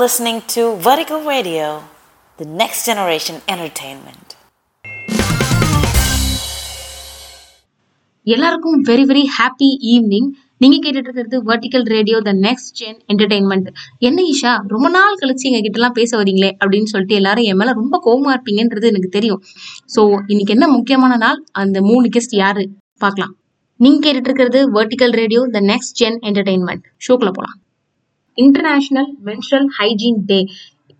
Listening to Vertical Radio, the next generation entertainment. எல்லாருக்கும் very very happy evening நீங்க கேட்டுட்டு இருக்கிறது vertical radio the next gen entertainment என்ன ஈஷா ரொம்ப நாள் கழிச்சு எங்க கிட்ட எல்லாம் பேச வரீங்களே அப்படின்னு சொல்லிட்டு எல்லாரும் என் மேல ரொம்ப கோவமா இருப்பீங்கன்றது எனக்கு தெரியும். சோ இன்னைக்கு என்ன முக்கியமான நாள்? அந்த மூணு கெஸ்ட் யாரு? பாக்கலாம் நீங்க கேட்டுட்டு இருக்கிறது vertical radio the next gen entertainment ஷோக்குள்ள போலாம். இன்டர்நேஷ்னல் மென்ஸ்ட்ரல் ஹைஜீன் டே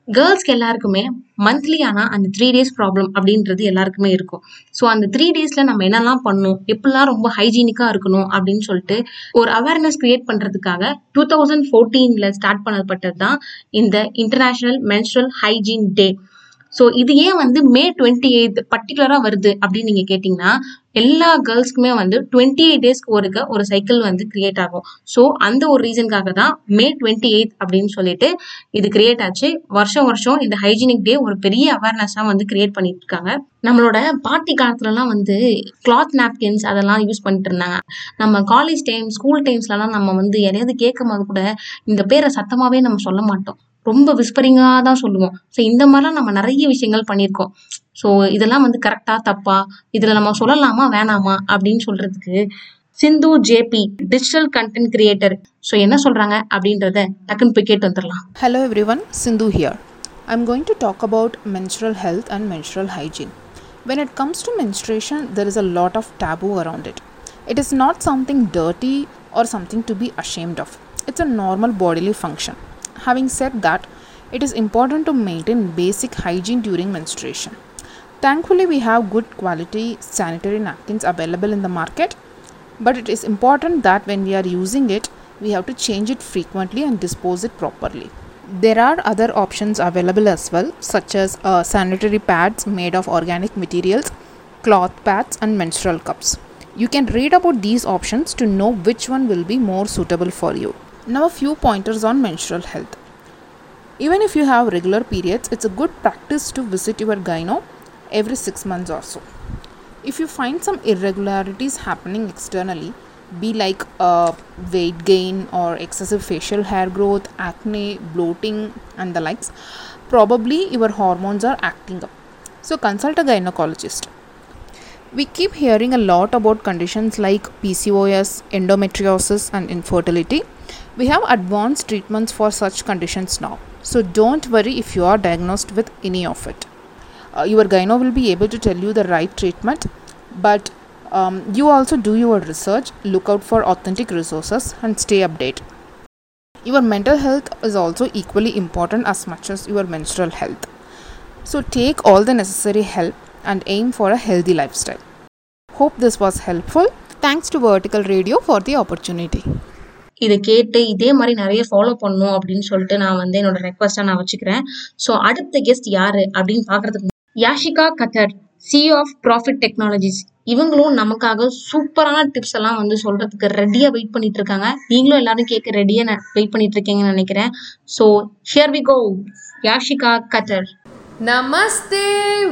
கேர்ள்ஸ்க்கு எல்லாருக்குமே மந்த்லி ஆனால் அந்த த்ரீ டேஸ் ப்ராப்ளம் அப்படின்றது எல்லாருக்குமே இருக்கும். ஸோ அந்த த்ரீ டேஸில் நம்ம என்னெல்லாம் பண்ணணும்? எப்படிலாம் ரொம்ப ஹைஜீனிக்காக இருக்கணும்? அப்படின்னு சொல்லிட்டு ஒரு அவேர்னஸ் கிரியேட் பண்ணுறதுக்காக டூ தௌசண்ட் ஃபோர்டீனில் ஸ்டார்ட் பண்ணப்பட்டது தான் இந்த international menstrual hygiene day so இது ஏன் வந்து மே டுவெண்ட்டி எயித் பர்டிகுலராக வருது அப்படின்னு நீங்கள் கேட்டிங்கன்னா எல்லா கேர்ள்ஸ்க்குமே வந்து டுவெண்ட்டி எயிட் டேஸ்க்கு ஒருக்க ஒரு சைக்கிள் வந்து கிரியேட் ஆகும். ஸோ அந்த ஒரு ரீசனுக்காக தான் மே டுவெண்ட்டி எயித் அப்படின்னு சொல்லிட்டு இது கிரியேட் ஆச்சு. வருஷம் வருஷம் இந்த ஹைஜீனிக் டே ஒரு பெரிய அவேர்னஸாக வந்து கிரியேட் பண்ணிட்டு இருக்காங்க. நம்மளோட பாட்டி காலத்துலலாம் வந்து கிளாத் நாப்கின்ஸ் அதெல்லாம் யூஸ் பண்ணிட்டு இருந்தாங்க. நம்ம காலேஜ் டைம் ஸ்கூல் டைம்ஸ்லலாம் நம்ம வந்து யாரையாவது கேட்கும் போது கூட இந்த பேரை சத்தமாகவே நம்ம சொல்ல மாட்டோம். ரொம்ப விஸ்பரிங்காக தான் சொல்லுவோம் ஸோ இந்த மாதிரிலாம் நம்ம நிறைய விஷயங்கள் பண்ணியிருக்கோம் ஸோ இதெல்லாம் வந்து கரெக்டாக தப்பா இதில் நம்ம சொல்லலாமா வேணாமா அப்படின்னு சொல்கிறதுக்கு Sindhu JP digital content creator so என்ன சொல்கிறாங்க அப்படின்றத டக்குன்னு போய் கேட்டு வந்துடலாம் hello everyone Sindhu here I am going to talk about menstrual health and menstrual hygiene when it comes to menstruation there is a lot of taboo around it. It is not something dirty or something to be ashamed of, it's a normal bodily function. Having said that, it is important to maintain basic hygiene during menstruation. Thankfully, we have good quality sanitary napkins available in the market, but it is important that when we are using it, we have to change it frequently and dispose it properly. There are other options available as well, such as uh, sanitary pads made of organic materials, cloth pads, and menstrual cups. You can read about these options to know which one will be more suitable for you. Now, a few pointers on menstrual health. Even if you have regular periods, it's a good practice to visit your gyno every six months or so. If you find some irregularities happening externally, be like uh, weight gain or excessive facial hair growth, acne, bloating, and the likes, probably your hormones are acting up. So, consult a gynecologist. We keep hearing a lot about conditions like PCOS, endometriosis, and infertility. We have advanced treatments for such conditions now. So don't worry if you are diagnosed with any of it. Uh, your gyno will be able to tell you the right treatment, but um, you also do your research, look out for authentic resources, and stay updated. Your mental health is also equally important as much as your menstrual health. So take all the necessary help and aim for a healthy lifestyle. Hope this was helpful. Thanks to Vertical Radio for the opportunity. இதை கேட்டு இதே மாதிரி நிறைய follow பண்ணும் அப்படின்னு சொல்லிட்டு நான் வந்து என்னோட ரெக்வஸ்டா நான் வச்சுக்கிறேன். ஸோ அடுத்த கெஸ்ட் யாரு அப்படின்னு பாக்குறதுக்கு யாஷிகா கத்தர் சி ஆஃப் ப்ராஃபிட் டெக்னாலஜிஸ் இவங்களும் நமக்காக சூப்பரான டிப்ஸ் எல்லாம் வந்து சொல்றதுக்கு ரெடியா வெயிட் பண்ணிட்டு இருக்காங்க. நீங்களும் எல்லாரும் கேட்க ரெடியா வெயிட் பண்ணிட்டு இருக்கீங்கன்னு நினைக்கிறேன். So here we go Yashika Khattar. Namaste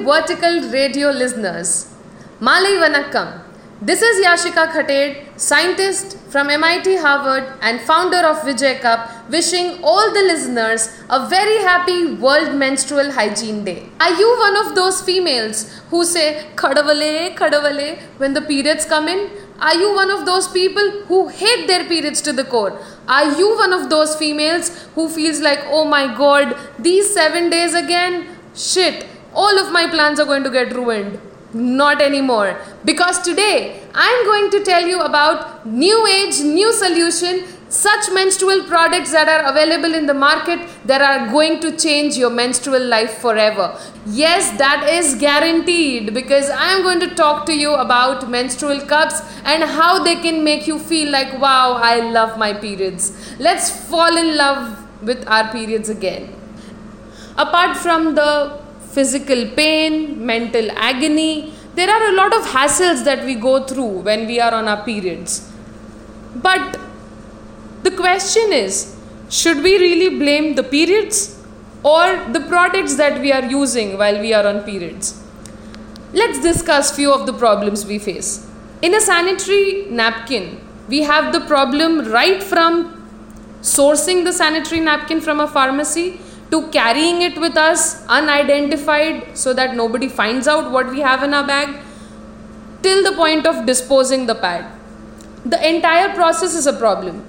vertical radio listeners மாலை வணக்கம். This is Yashika Khated, scientist from MIT Harvard and founder of Vijay Cup, wishing all the listeners a very happy World Menstrual Hygiene Day. Are you one of those females who say khadavale, khadavale when the periods come in? Are you one of those people who hate their periods to the core? Are you one of those females who feels like, oh my god, these seven days again? Shit, all of my plans are going to get ruined. Not anymore. Because today I'm going to tell you about new age, new solution, such menstrual products that are available in the market that are going to change your menstrual life forever. Yes, that is guaranteed because I am going to talk to you about menstrual cups and how they can make you feel like, wow, I love my periods. Let's fall in love with our periods again apart from the physical pain, mental agony, there are a lot of hassles that we go through when we are on our periods. But the question is should we really blame the periods or the products that we are using while we are on periods? Let's discuss few of the problems we face. In a sanitary napkin, we have the problem right from sourcing the sanitary napkin from a pharmacy to carrying it with us unidentified so that nobody finds out what we have in our bag till the point of disposing the pad. The entire process is a problem.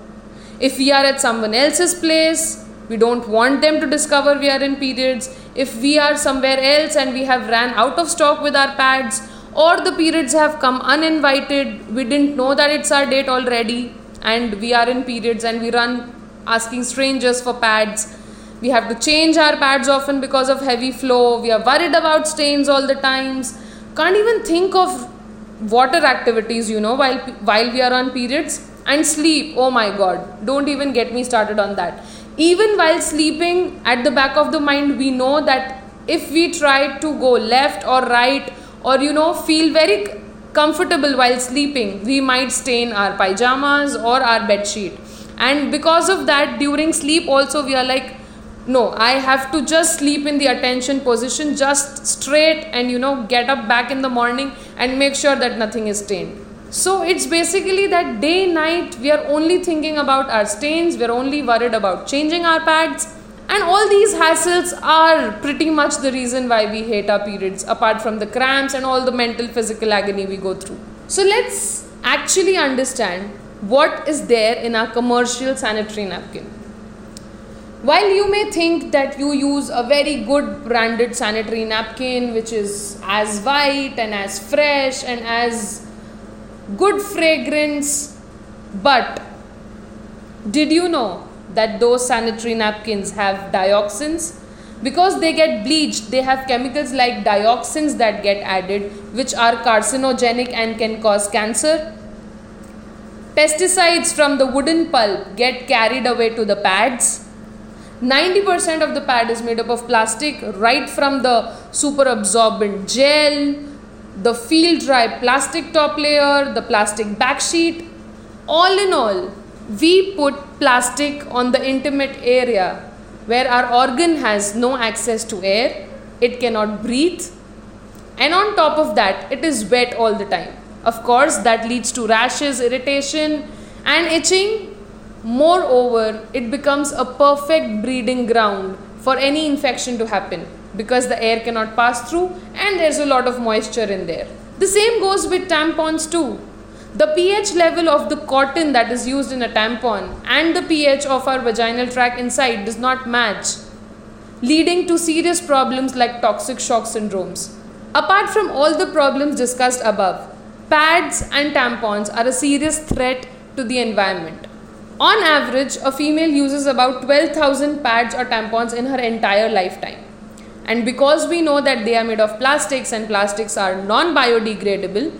If we are at someone else's place we don't want them to discover we are in periods. If we are somewhere else and we have ran out of stock with our pads or the periods have come uninvited we didn't know that it's our date already and we are in periods and we run asking strangers for pads we have to change our pads often because of heavy flow. We are worried about stains all the times. Can't even think of water activities you know while while we are on periods. And sleep oh my god don't even get me started on that. Even while sleeping at the back of the mind we know that if we try to go left or right or you know feel very comfortable while sleeping we might stain our pajamas or our bed sheet and because of that during sleep also we are like no i have to just sleep in the attention position just straight and you know get up back in the morning and make sure that nothing is stained so it's basically that day night we are only thinking about our stains we're only worried about changing our pads and all these hassles are pretty much the reason why we hate our periods, apart from the cramps and all the mental physical agony we go through. So let's actually understand what is there in our commercial sanitary napkin. While you may think that you use a very good branded sanitary napkin which is as white and as fresh and as good fragrance, but did you know that those sanitary napkins have dioxins? Because they get bleached they have chemicals like dioxins that get added which are carcinogenic and can cause cancer. Pesticides from the wooden pulp get carried away to the pads 90% of the pad is made up of plastic right from the super absorbent gel the field dry plastic top layer the plastic back sheet all in all we put plastic on the intimate area where our organ has no access to air, it cannot breathe, and on top of that, it is wet all the time. Of course, that leads to rashes, irritation, and itching. Moreover, it becomes a perfect breeding ground for any infection to happen because the air cannot pass through and there's a lot of moisture in there. The same goes with tampons too. The pH level of the cotton that is used in a tampon and the pH of our vaginal tract inside does not match, leading to serious problems like toxic shock syndromes. Apart from all the problems discussed above, pads and tampons are a serious threat to the environment. On average, a female uses about 12,000 pads or tampons in her entire lifetime. And because we know that they are made of plastics and plastics are non biodegradable,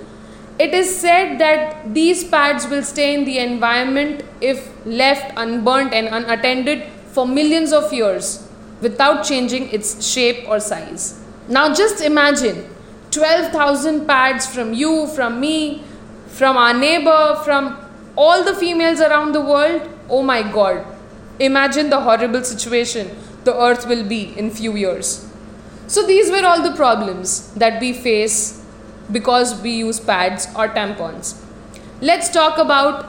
it is said that these pads will stay in the environment if left unburnt and unattended for millions of years without changing its shape or size. Now just imagine 12,000 pads from you, from me, from our neighbor, from all the females around the world. Oh my god. Imagine the horrible situation the earth will be in few years. So these were all the problems that we face because we use pads or tampons. Let's talk about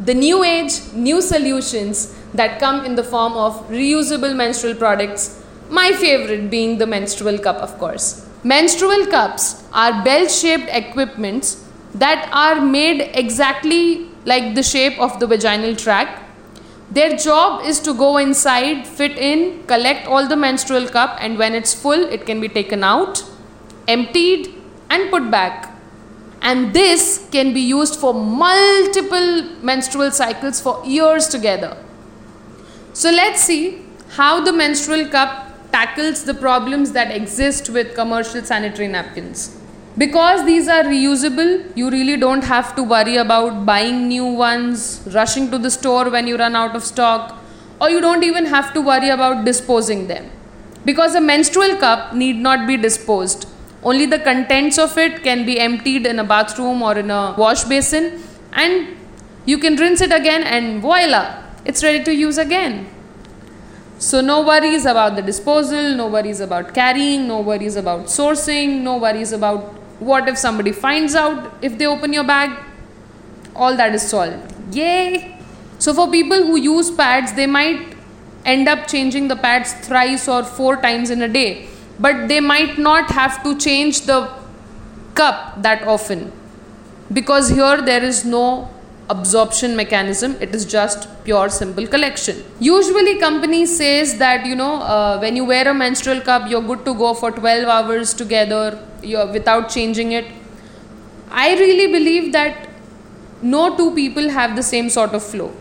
the new age, new solutions that come in the form of reusable menstrual products. My favorite being the menstrual cup, of course. Menstrual cups are bell shaped equipments that are made exactly like the shape of the vaginal tract. Their job is to go inside, fit in, collect all the menstrual cup, and when it's full, it can be taken out, emptied, and put back. And this can be used for multiple menstrual cycles for years together. So let's see how the menstrual cup tackles the problems that exist with commercial sanitary napkins. Because these are reusable, you really don't have to worry about buying new ones, rushing to the store when you run out of stock, or you don't even have to worry about disposing them. Because a menstrual cup need not be disposed only the contents of it can be emptied in a bathroom or in a wash basin and you can rinse it again and voila, it's ready to use again. So, no worries about the disposal, no worries about carrying, no worries about sourcing, no worries about what if somebody finds out if they open your bag. All that is solved. Yay! So, for people who use pads, they might end up changing the pads thrice or four times in a day, but they might not have to change the cup that often because here there is no absorption mechanism. It is just pure simple collection. Usually company says that you know uh, when you wear a menstrual cup you're good to go for 12 hours together you're without changing it. I really believe that no two people have the same sort of flow.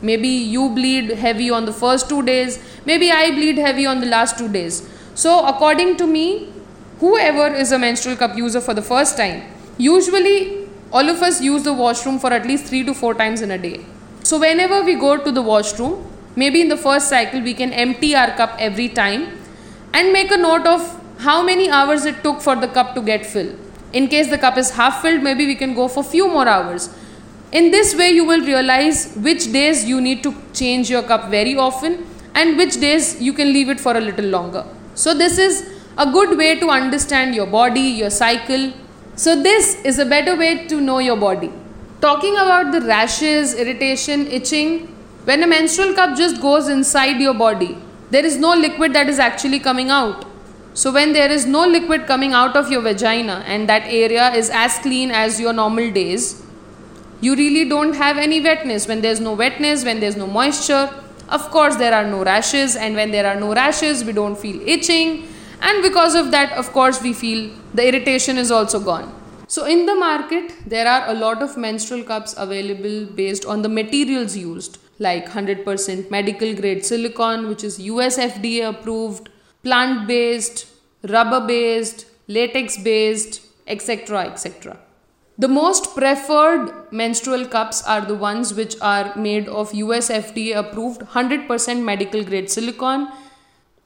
Maybe you bleed heavy on the first two days maybe i bleed heavy on the last two days. So according to me whoever is a menstrual cup user for the first time usually all of us use the washroom for at least 3 to 4 times in a day. So, whenever we go to the washroom, maybe in the first cycle, we can empty our cup every time and make a note of how many hours it took for the cup to get filled. In case the cup is half filled, maybe we can go for few more hours. In this way, you will realize which days you need to change your cup very often and which days you can leave it for a little longer. So, this is a good way to understand your body, your cycle, so, this is a better way to know your body. Talking about the rashes, irritation, itching, when a menstrual cup just goes inside your body, there is no liquid that is actually coming out. So, when there is no liquid coming out of your vagina and that area is as clean as your normal days, you really don't have any wetness. When there's no wetness, when there's no moisture, of course, there are no rashes, and when there are no rashes, we don't feel itching, and because of that, of course, we feel the irritation is also gone. So, in the market, there are a lot of menstrual cups available based on the materials used, like 100% medical grade silicone, which is US FDA approved, plant based, rubber based, latex based, etc. etc. The most preferred menstrual cups are the ones which are made of US FDA approved 100% medical grade silicone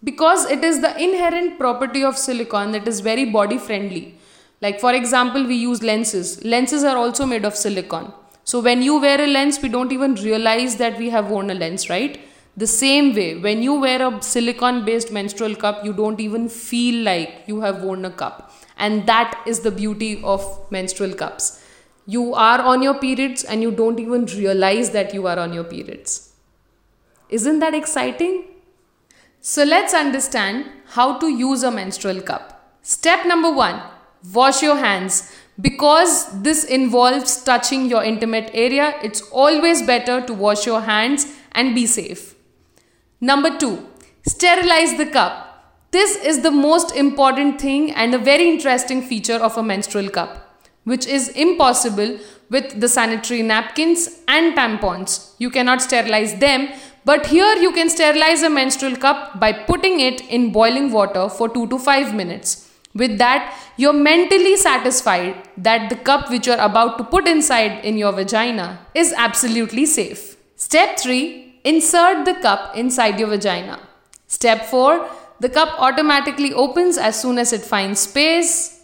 because it is the inherent property of silicon that is very body friendly. Like, for example, we use lenses. Lenses are also made of silicon. So, when you wear a lens, we don't even realize that we have worn a lens, right? The same way, when you wear a silicon based menstrual cup, you don't even feel like you have worn a cup. And that is the beauty of menstrual cups. You are on your periods and you don't even realize that you are on your periods. Isn't that exciting? So let's understand how to use a menstrual cup. Step number one wash your hands. Because this involves touching your intimate area, it's always better to wash your hands and be safe. Number two, sterilize the cup. This is the most important thing and a very interesting feature of a menstrual cup, which is impossible with the sanitary napkins and tampons. You cannot sterilize them but here you can sterilize a menstrual cup by putting it in boiling water for 2 to 5 minutes. With that, you're mentally satisfied that the cup which you're about to put inside in your vagina is absolutely safe. Step 3 Insert the cup inside your vagina. Step 4 The cup automatically opens as soon as it finds space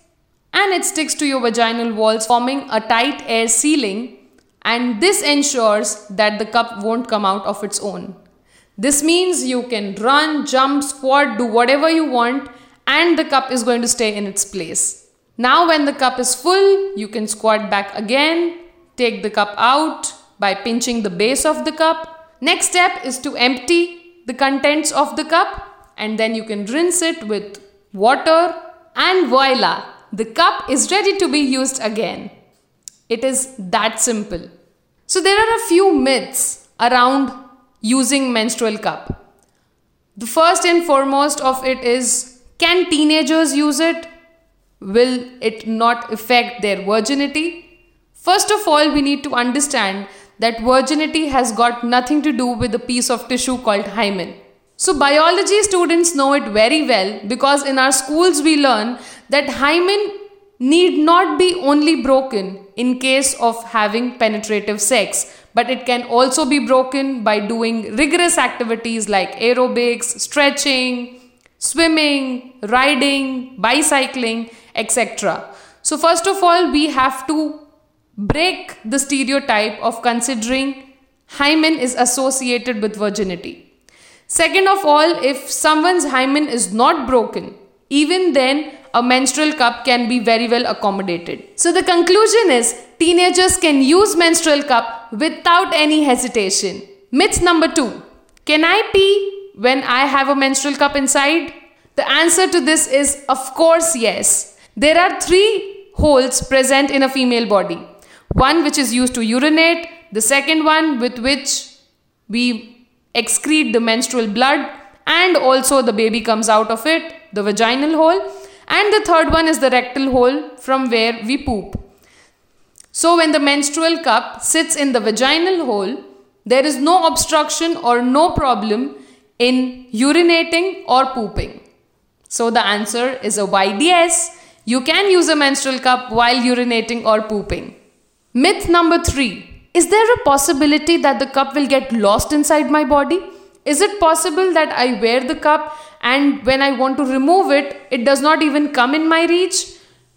and it sticks to your vaginal walls, forming a tight air sealing and this ensures that the cup won't come out of its own. This means you can run, jump, squat, do whatever you want, and the cup is going to stay in its place. Now, when the cup is full, you can squat back again, take the cup out by pinching the base of the cup. Next step is to empty the contents of the cup, and then you can rinse it with water, and voila, the cup is ready to be used again. It is that simple. So, there are a few myths around using menstrual cup. The first and foremost of it is can teenagers use it? Will it not affect their virginity? First of all, we need to understand that virginity has got nothing to do with a piece of tissue called hymen. So, biology students know it very well because in our schools we learn that hymen need not be only broken in case of having penetrative sex, but it can also be broken by doing rigorous activities like aerobics, stretching, swimming, riding, bicycling, etc. So, first of all, we have to break the stereotype of considering hymen is associated with virginity. Second of all, if someone's hymen is not broken, even then a menstrual cup can be very well accommodated. So the conclusion is teenagers can use menstrual cup without any hesitation. Myth number 2. Can I pee when I have a menstrual cup inside? The answer to this is of course yes. There are three holes present in a female body. One which is used to urinate, the second one with which we excrete the menstrual blood and also the baby comes out of it, the vaginal hole, and the third one is the rectal hole from where we poop. So, when the menstrual cup sits in the vaginal hole, there is no obstruction or no problem in urinating or pooping. So, the answer is a yes. You can use a menstrual cup while urinating or pooping. Myth number three Is there a possibility that the cup will get lost inside my body? Is it possible that I wear the cup and when I want to remove it, it does not even come in my reach?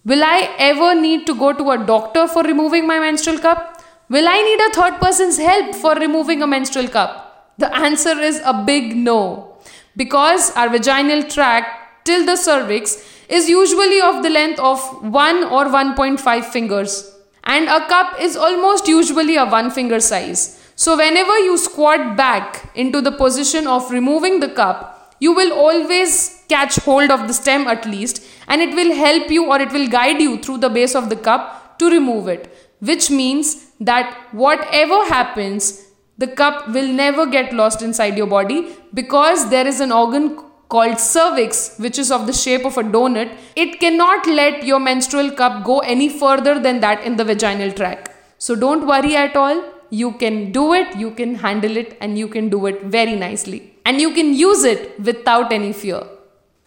Will I ever need to go to a doctor for removing my menstrual cup? Will I need a third person's help for removing a menstrual cup? The answer is a big no. Because our vaginal tract till the cervix is usually of the length of 1 or 1.5 fingers and a cup is almost usually a one finger size. So, whenever you squat back into the position of removing the cup, you will always catch hold of the stem at least, and it will help you or it will guide you through the base of the cup to remove it. Which means that whatever happens, the cup will never get lost inside your body because there is an organ called cervix, which is of the shape of a donut. It cannot let your menstrual cup go any further than that in the vaginal tract. So don't worry at all you can do it, you can handle it, and you can do it very nicely. And you can use it without any fear.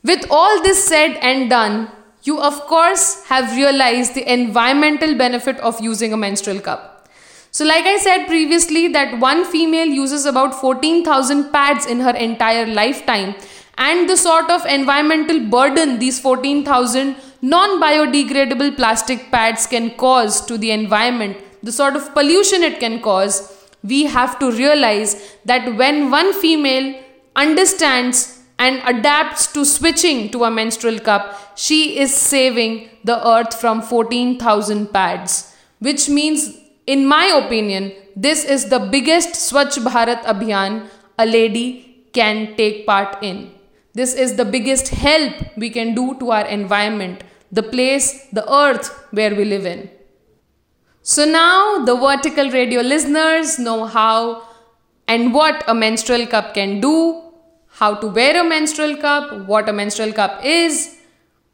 With all this said and done, you of course have realized the environmental benefit of using a menstrual cup. So, like I said previously, that one female uses about 14,000 pads in her entire lifetime, and the sort of environmental burden these 14,000 non biodegradable plastic pads can cause to the environment the sort of pollution it can cause, we have to realize that when one female understands and adapts to switching to a menstrual cup, she is saving the earth from 14,000 pads. Which means, in my opinion, this is the biggest Swachh Bharat Abhiyan a lady can take part in. This is the biggest help we can do to our environment, the place, the earth where we live in. So now the vertical radio listeners know how and what a menstrual cup can do, how to wear a menstrual cup, what a menstrual cup is,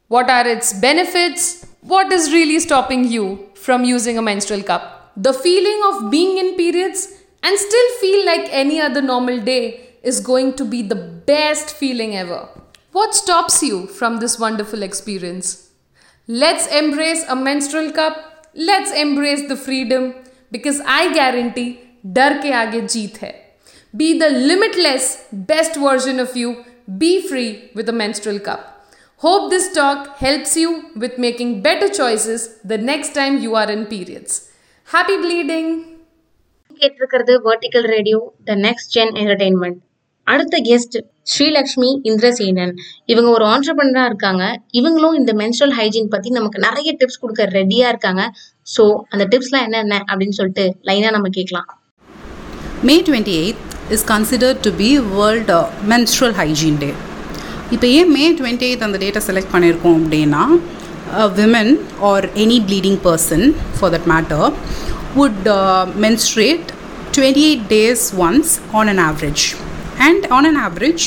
what are its benefits, what is really stopping you from using a menstrual cup. The feeling of being in periods and still feel like any other normal day is going to be the best feeling ever. What stops you from this wonderful experience? Let's embrace a menstrual cup Let's embrace the freedom because I guarantee डर के आगे जीत है Be the limitless best version of you. Be free with a menstrual cup. Hope this talk helps you with making better choices the next time you are in periods. Happy bleeding! கேட்டிருக்கிறது vertical radio the next gen entertainment அடுத்த guest Srilakshmi Indrasenan இவங்க ஒரு ஆண்டர்பனராக இருக்காங்க இவங்களும் இந்த menstrual hygiene பற்றி நமக்கு நிறைய டிப்ஸ் கொடுக்க ரெடியாக இருக்காங்க ஸோ அந்த டிப்ஸ்லாம் என்னென்ன அப்படின்னு சொல்லிட்டு லைனாக நம்ம கேட்கலாம் May twenty eighth is considered to be world menstrual hygiene day இப்போ ஏன் மே டுவெண்ட்டி எயித் அந்த டேட்டை செலக்ட் பண்ணியிருக்கோம் அப்படின்னா women are any bleeding person for that matter would uh, menstruate 28 days once on an average. And on an average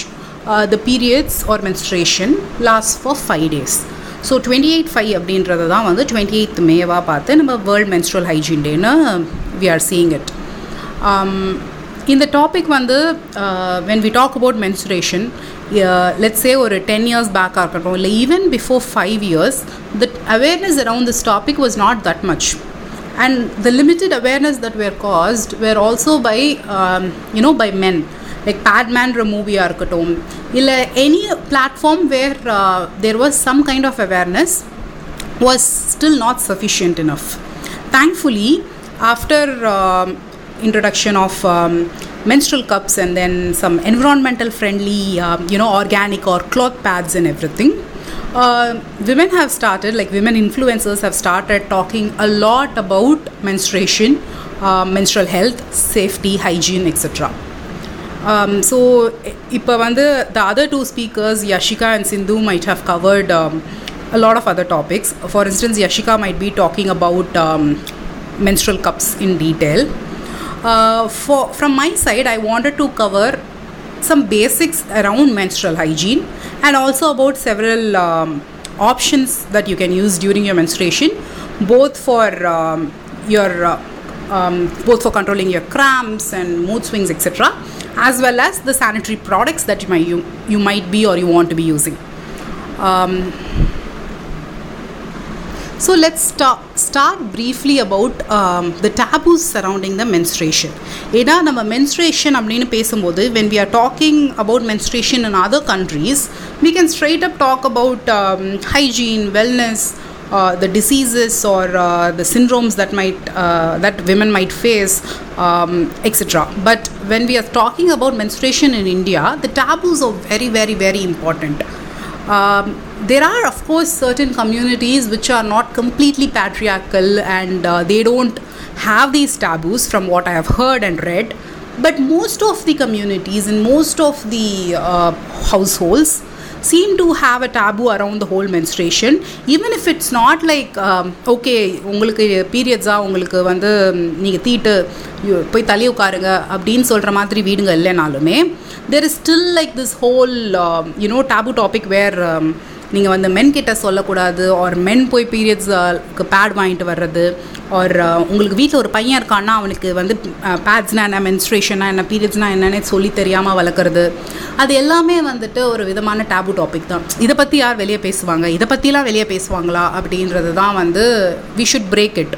uh, the periods or menstruation lasts for 5 days. So twenty eight five அப்படின்றது தான் வந்து twenty eighth மேவாக பார்த்து நம்ம world menstrual hygiene டேன்னு we are seeing it இந்த topic வந்து when we talk about menstruation let's say ஒரு டென் இயர்ஸ் பேக்காக இருக்கட்டும் இல்லை even before five years the awareness around this topic was not that much and the limited awareness that were caused were also by um, you know by men like padman மூவியாக இருக்கட்டும் இல்லை any platform where there was some kind of awareness was still not sufficient enough. Thankfully, after um, introduction of um, menstrual cups and then some environmental friendly uh, you know organic or cloth pads and everything. Uh, women have started like women influencers have started talking a lot about menstruation uh, menstrual health safety hygiene etc um, so the other two speakers yashika and sindhu might have covered um, a lot of other topics. For instance yashika might be talking about um, menstrual cups in detail. Uh, for from my side, I wanted to cover some basics around menstrual hygiene and also about several um, options that you can use during your menstruation, both for um, your uh, um, both for controlling your cramps and mood swings, etc., as well as the sanitary products that you might you, you might be or you want to be using. Um, so let's start, start briefly about um, the taboos surrounding the menstruation. ஏன்னா நம்ம menstruation அப்படின்னு பேசும்போது when we are talking about menstruation in other countries, we can straight up talk about um, hygiene, wellness, uh, the diseases or uh, the syndromes that might uh, that women might face, um, etc. But when we are talking about menstruation in India, the taboos are very, very, very important. Um, there are, of course, certain communities which are not completely patriarchal and uh, they don't have these taboos from what I have heard and read. But most of the communities and most of the uh, households seem to have a taboo around the whole menstruation even if it's not like um, okay உங்களுக்கு பீரியட்ஸாக உங்களுக்கு வந்து நீங்கள் தீட்டு போய் தள்ளி உட்காருங்க அப்படின்னு சொல்கிற மாதிரி வீடுங்க இல்லைனாலுமே there is still like this whole you know you topic where um, நீங்கள் வந்து மென் கிட்ட சொல்லக்கூடாது ஆர் மென் போய் பீரியட்ஸ்க்கு uh, பேட் வாங்கிட்டு வர்றது ஆர் uh, உங்களுக்கு வீட்டில் ஒரு பையன் இருக்கான்னா அவனுக்கு வந்து uh, பேட்ஸ்னால் என்ன மென்ஸ்ட்ரேஷனாக என்ன பீரியட்ஸ்னால் என்னன்னு சொல்லி தெரியாமல் வளர்க்குறது. அது எல்லாமே வந்துட்டு ஒரு விதமான டேபு டாபிக் தான். இதை பற்றி யார் வெளியே பேசுவாங்க? இதை பற்றிலாம் வெளியே பேசுவாங்களா? அப்படின்றது தான் வந்து we should break it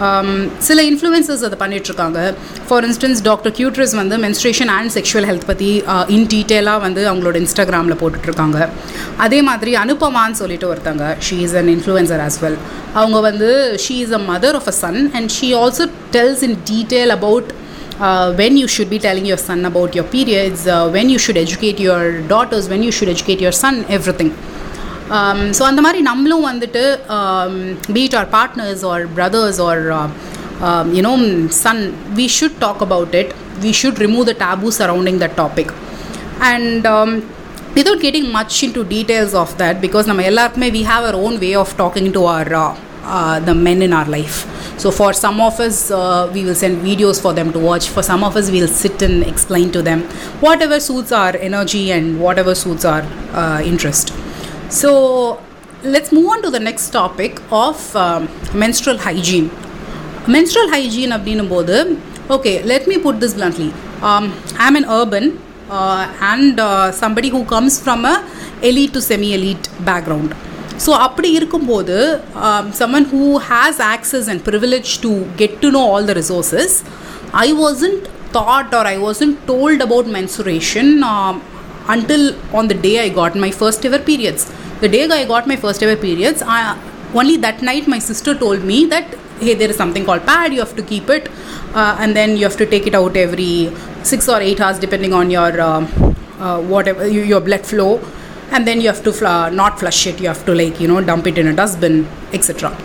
Um, சில இன்ஃப்ளூயன்சஸ் அதை பண்ணிகிட்ருக்காங்க ஃபார் இன்ஸ்டன்ஸ் டாக்டர் கியூட்ரஸ் வந்து மென்ஸ்ட்ரேஷன் அண்ட் செக்ஷுவல் ஹெல்த் பற்றி இன் டீட்டெயிலாக வந்து அவங்களோட இன்ஸ்டாகிராமில் போட்டுட்ருக்காங்க அதே மாதிரி அனுபமான்னு சொல்லிட்டு ஒருத்தங்க she is an influencer as well அவங்க வந்து she is a mother of a son and she also tells in detail about when when you should be telling your son about your periods, uh, when you should educate your daughters, when you should educate your son, everything. So அந்த மாதிரி நம்மளும் வந்துட்டு be it R partners or brothers or you know son we should talk about it we should remove the taboo surrounding the topic and without getting much into details of that because நம்ம எல்லாருக்குமே we have our own way of talking to our uh, uh, the men in our life so for some of us uh, we will send videos for them to watch for some of us we'll sit and explain to them whatever suits our energy and whatever suits our uh, interest so let's move on to the next topic of um, menstrual hygiene menstrual hygiene அப்படின்னும் போது okay let me put this bluntly um, i'm an urban uh, and uh, somebody who comes from a elite to semi elite background so அப்படி இருக்கும்போது someone who has access and privilege to get to know all the resources i wasn't taught or i wasn't told about menstruation um, until on the day i got my first ever periods. The day i got my first ever periods I, only that night my sister told me that hey there is something called pad you have to keep it uh, and then you have to take it out every six or eight hours depending on your uh, uh, whatever your blood flow. And then you have to fl- not flush it you have to like you know dump it in a dustbin etc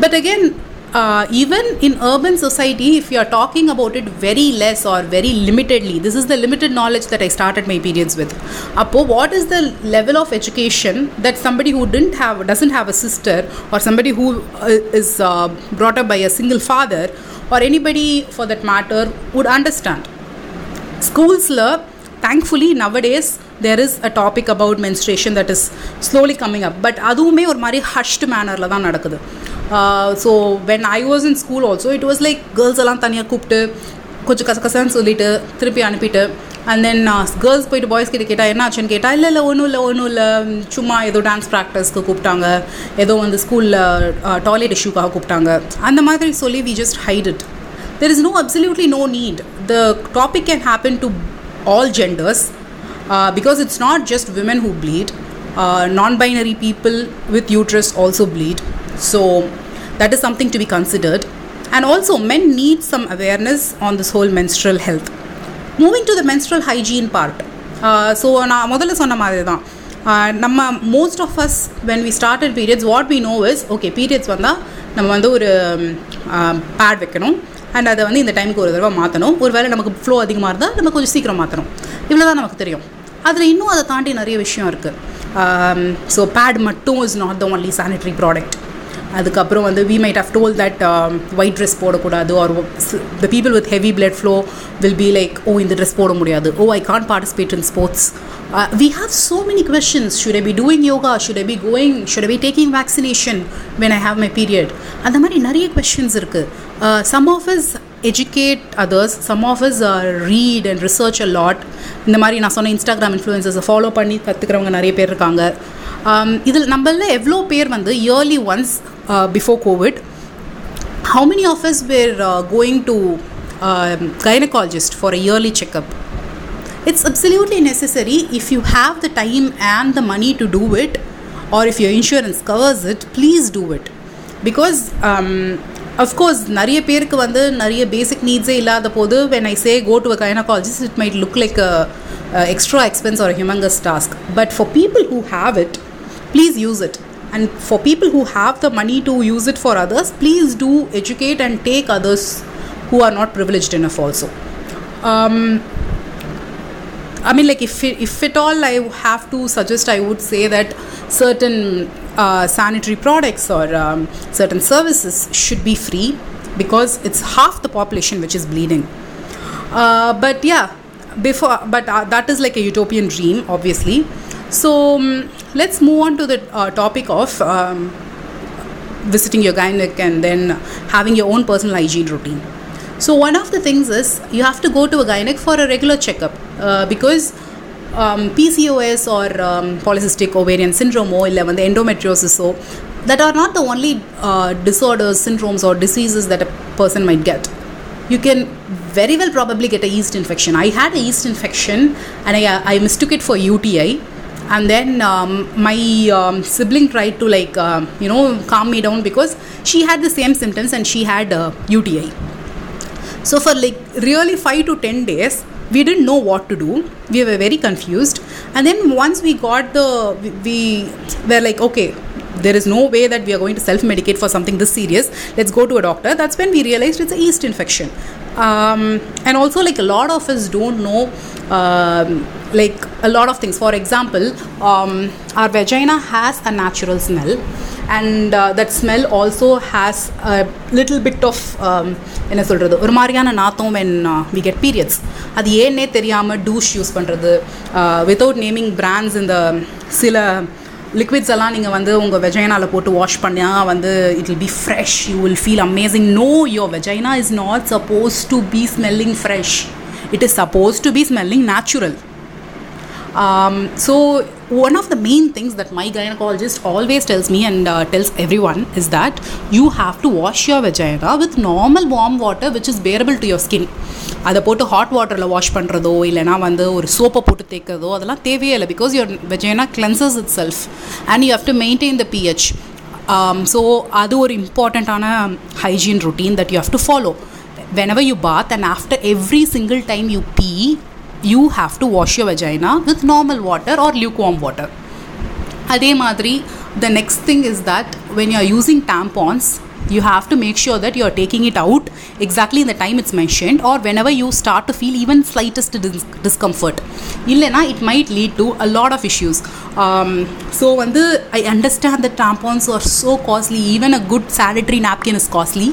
but again uh, even in urban society if you are talking about it very less or very limitedly this is the limited knowledge that i started my periods with Apo, what is the level of education that somebody who didn't have doesn't have a sister or somebody who uh, is uh, brought up by a single father or anybody for that matter would understand schools thankfully nowadays there is a topic about menstruation that is slowly coming up but அதுவுமே ஒரு மாதிரி hushed மேனரில் தான் நடக்குது so when I was in school also it was like girls எல்லாம் தனியாக கூப்பிட்டு கொஞ்சம் கசகசன்னு சொல்லிட்டு திருப்பி அனுப்பிட்டு அண்ட் தென் கேர்ள்ஸ் போயிட்டு பாய்ஸ் கிட்ட கேட்டால் என்ன ஆச்சுன்னு கேட்டால் இல்லை இல்லை ஒன்றும் இல்லை ஒன்றும் இல்லை சும்மா ஏதோ டான்ஸ் ப்ராக்டிஸ்க்கு கூப்பிட்டாங்க ஏதோ வந்து ஸ்கூலில் டாய்லெட் இஷ்யூக்காக கூப்பிட்டாங்க அந்த மாதிரி சொல்லி we just hide it there is no absolutely no need the topic can happen to all genders uh, because it's not just women who bleed uh, non-binary people with uterus also bleed so that is something to be considered. And also men need some awareness on this whole menstrual health. Moving to the menstrual hygiene part so நான் முதல்ல சொன்ன மாதிரி தான் uh, நம்ம most of us when we started periods what we know is okay periods வந்தால் நம்ம வந்து ஒரு um, uh, பேட் வைக்கணும். அண்ட் அதை வந்து இந்த டைமுக்கு ஒரு தடவை மாற்றணும் ஒரு வேளை நமக்கு ஃப்ளோ அதிகமாக இருந்தால் நம்ம கொஞ்சம் சீக்கிரம் மாற்றணும் இவ்வளோ தான் நமக்கு தெரியும். அதில் இன்னும் அதை தாண்டி நிறைய விஷயம் இருக்குது ஸோ um, பேட் மட்டும் is not the only sanitary product அதுக்கப்புறம் வந்து we might have told that white dress போடக்கூடாது or the people with heavy blood flow will be like oh இந்த ட்ரெஸ் போட முடியாது. ஓ I can't participate in sports we have so many questions should I be doing yoga should I be going should I be taking vaccination when I have my period அந்த மாதிரி நிறைய questions இருக்குது some of is educate others some of is read and research a lot இந்த மாதிரி நான் சொன்ன Instagram இன்ஃப்ளூயன்சஸை follow பண்ணி கற்றுக்கிறவங்க நிறைய பேர் இருக்காங்க. இதில் நம்மள எவ்வளோ பேர் வந்து early ones before Covid how many of us were uh, going to um gynecologist for a yearly checkup it's absolutely necessary if you have the time and the money to do it or if your insurance covers it please do it because um, of course நிறைய பேருக்கு வந்து நிறைய basic நீட்ஸே இல்லாத போது when I say go to a gynaecologist it might look like extra expense R humongous task but for people who have it please use it and for people who have the money to use it for others please do educate and take others who are not privileged enough also um, I mean, like if if at all I have to suggest, I would say that certain uh, sanitary products or um, certain services should be free because it's half the population which is bleeding. Uh, but yeah, before but uh, that is like a utopian dream, obviously. So um, let's move on to the uh, topic of um, visiting your gynec and then having your own personal hygiene routine. So one of the things is you have to go to a gynec for a regular checkup uh, because um, PCOS or um, polycystic ovarian syndrome or 11 the endometriosis so that are not the only uh, disorders syndromes or diseases that a person might get you can very well probably get a yeast infection i had a yeast infection and i, I mistook it for uti and then um, my um, sibling tried to like uh, you know calm me down because she had the same symptoms and she had uh, uti so for like really 5 to 10 days we didn't know what to do. We were very confused. And then once we got the we, we were like okay there is no way that we are going to self medicate for something this serious let's go to a doctor that's when we realized it's a yeast infection um, and also like a lot of us don't know um, like a lot of things for example um, our vagina has a natural smell and uh, that smell also has a little bit of um, என்ன சொல்கிறது ஒரு மாதிரியான நாத்தம் when we get periods அது ஏன்னே தெரியாமல் டூஷ் use பண்ணுறது without naming brands இந்த சில லிக்விட்ஸ் எல்லாம் நீங்கள் வந்து உங்கள் வெஜைனாவில் போட்டு வாஷ் பண்ணால் வந்து it will be fresh you will feel amazing no your vagina is not suppose to be smelling fresh it is suppose to be smelling natural um, so one of the main things that my gynecologist always tells me and uh, tells everyone is that you have to wash your vagina with normal warm water which is bearable to your skin அதை போட்டு hot வாட்டரில் wash பண்ணுறதோ இல்லைனா வந்து ஒரு சோப்பை போட்டு தேய்க்கிறதோ அதெல்லாம் தேவையே இல்லை because your vagina cleanses itself and you have to maintain the pH so அது ஒரு இம்பார்ட்டண்ட்டான hygiene routine that you have to follow whenever you bath and after every single time you pee you have to wash your vagina with normal water or lukewarm water அதே மாதிரி the next thing is that when you are using tampons you have to make sure that you are taking it out exactly in the time it's mentioned or whenever you start to feel even slightest dis- discomfort இல்லைனா it might lead to a lot of issues um, so வந்து I understand that tampons are so costly even a good sanitary napkin is costly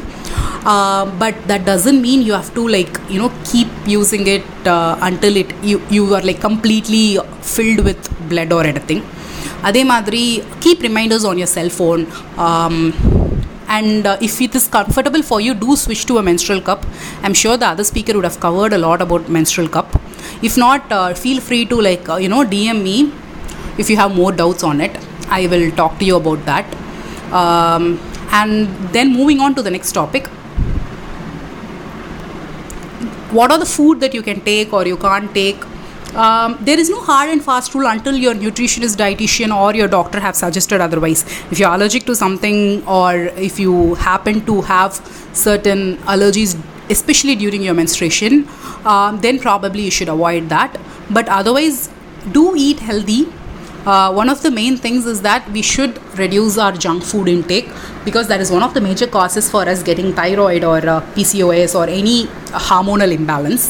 uh, but that doesn't mean you have to like you know keep using it uh, until it you, you are like completely filled with blood or anything அதே மாதிரி keep reminders on your cell phone um, and uh, if it is comfortable for you do switch to a menstrual cup. I'm sure the other speaker would have covered a lot about menstrual cup. If not uh, feel free to like uh, you know dm me if you have more doubts on it. I will talk to you about that. Um, and then moving on to the next topic. What are the food that you can take or you can't take um, there is no hard and fast rule until your nutritionist dietitian or your doctor have suggested otherwise. If you're allergic to something or if you happen to have certain allergies especially during your menstruation um, then probably you should avoid that. But otherwise do eat healthy uh, one of the main things is that we should reduce our junk food intake because that is one of the major causes for us getting thyroid or uh, PCOS or any hormonal imbalance.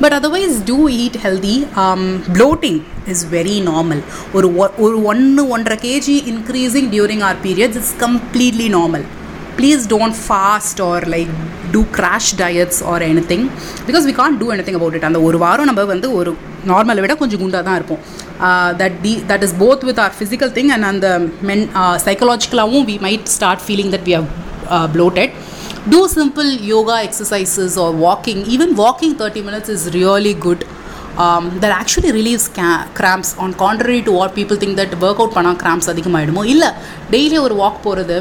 But otherwise, do eat healthy. Um, bloating is very normal. ஒரு ஒரு ஒன்று ஒன்றரை KG increasing during R periods it's completely normal please don't fast or like do crash diets or anything because we can't do anything about it அந்த ஒரு வாரம் நம்ம வந்து ஒரு நார்மலை விட கொஞ்சம் குண்டாக தான் இருப்போம் that the that is both with our physical thing and அந்த மென் சைக்கலாஜிக்கலாகவும் we might start feeling that we have bloated do simple yoga exercises or walking even walking 30 minutes is really good um, that actually relieves ca- cramps on contrary to what people think that workout பண்ணால் cramps அதிகமாகிடுமோ இல்லை daily ஒரு walk போகிறது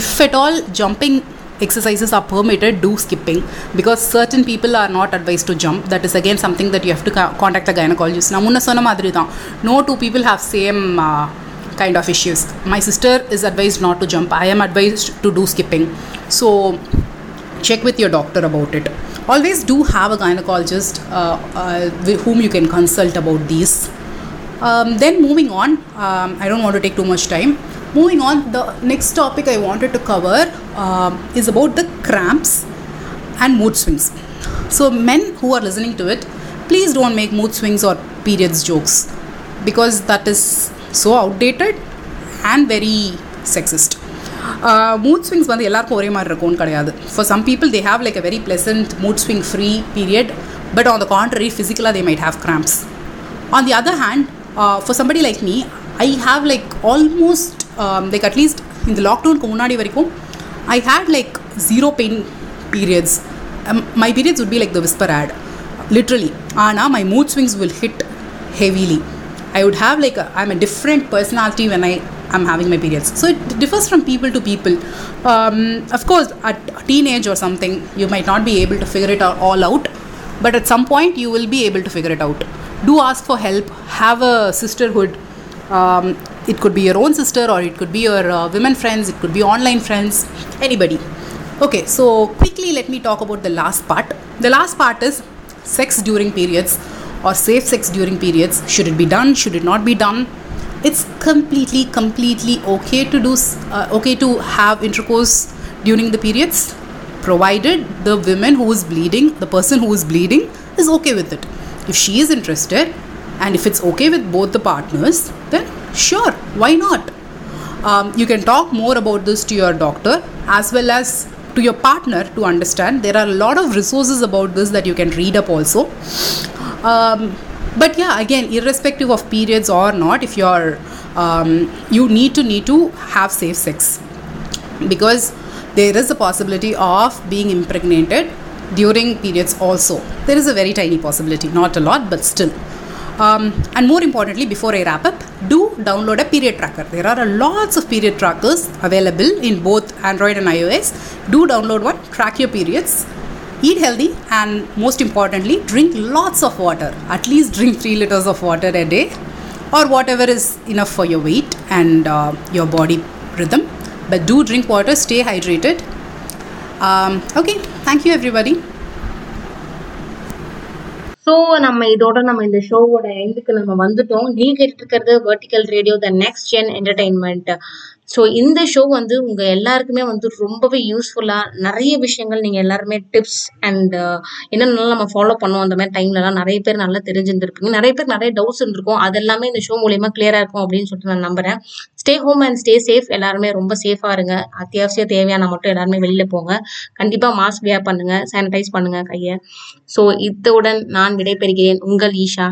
if at all jumping exercises are permitted, do skipping because certain people are not advised to jump. That is again something that you have to contact the gynecologist. Now, no two people have same uh, kind of issues. My sister is advised not to jump. I am advised to do skipping. So check with your doctor about it. Always do have a gynecologist uh, uh, whom you can consult about these. Um, then moving on, um, I don't want to take too much time moving on the next topic i wanted to cover um, is about the cramps and mood swings so men who are listening to it please don't make mood swings or periods jokes because that is so outdated and very sexist mood swings வந்து எல்லாருக்கும் ஒரே மாதிரி இருக்கும்னு கிடையாது for some people they have like a very pleasant mood swing free period but on the contrary ஃபிசிக்கலாக they might have cramps on the other hand for somebody like me I have like almost like at least இந்த லாக்டவுனுக்கு முன்னாடி வரைக்கும் I had like zero pain periods my periods would be like the whisper ad literally ஆனால் my mood swings will hit heavily I would have like a, I'm a different personality when I am having my periods. So it differs from people to people. Um, of course, at teenage or something, you might not be able to figure it out all out, but at some point you will be able to figure it out. Do ask for help. it could be your own sister or it could be your uh, women friends. It could be online friends. Anybody. Okay, so quickly let me talk about the last part. The last part is sex during periods or safe sex during periods. Should it be done? Should it not be done? It's completely, completely okay to do, uh, okay to have intercourse during the periods, provided the woman who is bleeding, the person who is bleeding, is okay with it. If she is interested, and if it's okay with both the partners, then sure, why not? um, you can talk more about this to your doctor as well as to your partner to understand. There are a lot of resources about this that you can read up also. Um, but yeah again irrespective of periods or not if you're um, you need to need to have safe sex. Because there is a possibility of being impregnated during periods also. There is a very tiny possibility not a lot but still. Um, and more importantly before i wrap up do download a period tracker. There are lots of period trackers available in both android and ios. Do download one track your periods eat healthy and most importantly drink lots of water. At least drink 3 liters of water a day or whatever is enough for your weight and uh, your body rhythm. But do drink water stay hydrated. Um, okay thank you everybody so நம்ம இதோட நம்ம இந்த ஷோவோட எண்டுக்கு நம்ம வந்துட்டோம். நீங்க கேட்டுட்டு இருக்கிறது vertical radio the next gen entertainment so இந்த ஷோ வந்து உங்கள் எல்லாருக்குமே வந்து ரொம்பவே யூஸ்ஃபுல்லாக நிறைய விஷயங்கள் நீங்கள் எல்லாருமே டிப்ஸ் அண்ட் uh, என்னென்னலாம் நம்ம ஃபாலோ பண்ணுவோம் அந்த மாதிரி டைம்லலாம் நிறைய பேர் நல்லா தெரிஞ்சிருந்துருப்பீங்க. நிறைய பேர் நிறைய டவுட்ஸ் இருந்திருக்கும். அது எல்லாமே இந்த ஷோ மூலியமாக கிளியராக இருக்கும் அப்படின்னு சொல்லிட்டு நான் நம்புறேன். Stay home and stay safe எல்லாருமே ரொம்ப சேஃபாக இருங்க. அத்தியாவசிய தேவையான மட்டும் எல்லாருமே வெளியில் போங்க. கண்டிப்பாக மாஸ்க் வியா பண்ணுங்கள் சானிடைஸ் பண்ணுங்கள் கையை. ஸோ இத்துடன் நான் விடைபெறுகிறேன். உங்கள் ஈஷா.